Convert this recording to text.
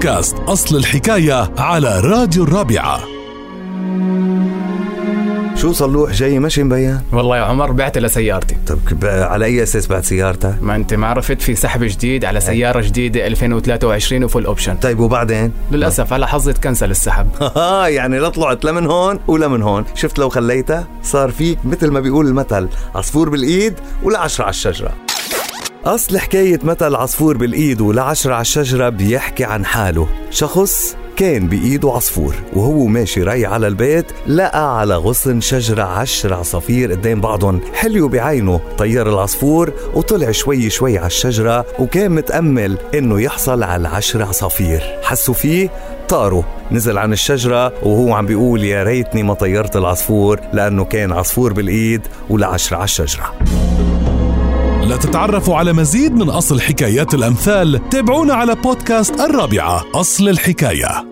بودكاست أصل الحكاية على راديو الرابعة. شو صلوح جاي ماشي مبين؟ والله يا عمر بعت لسيارتي طب على أي أساس بعد سيارتك؟ ما أنت ما عرفت في سحب جديد على سيارة جديدة 2023 و full option طيب وبعدين؟ للأسف على حظي تكنسل السحب. آه يعني لا طلعت لا من هون ولا من هون. شفت لو خليتها صار فيك مثل ما بيقول المثل عصفور بالإيد ولا عشرة على الشجرة. أصل حكاية مثل عصفور بالإيد ولا عشرة على الشجرة بيحكي عن حاله. شخص كان بإيده عصفور وهو ماشي رايح على البيت لقى على غصن شجرة عشر عصافير قدام بعضهم. حليوا بعينه طير العصفور وطلع شوي شوي على الشجرة وكان متأمل إنه يحصل على العشر عصافير حسوا فيه؟ طاروا. نزل عن الشجرة وهو عم بيقول يا ريتني ما طيرت العصفور لأنه كان عصفور بالإيد ولا عشرة على الشجرة. لتتعرفوا على مزيد من أصل حكايات الأمثال تابعونا على بودكاست الرابعة أصل الحكاية.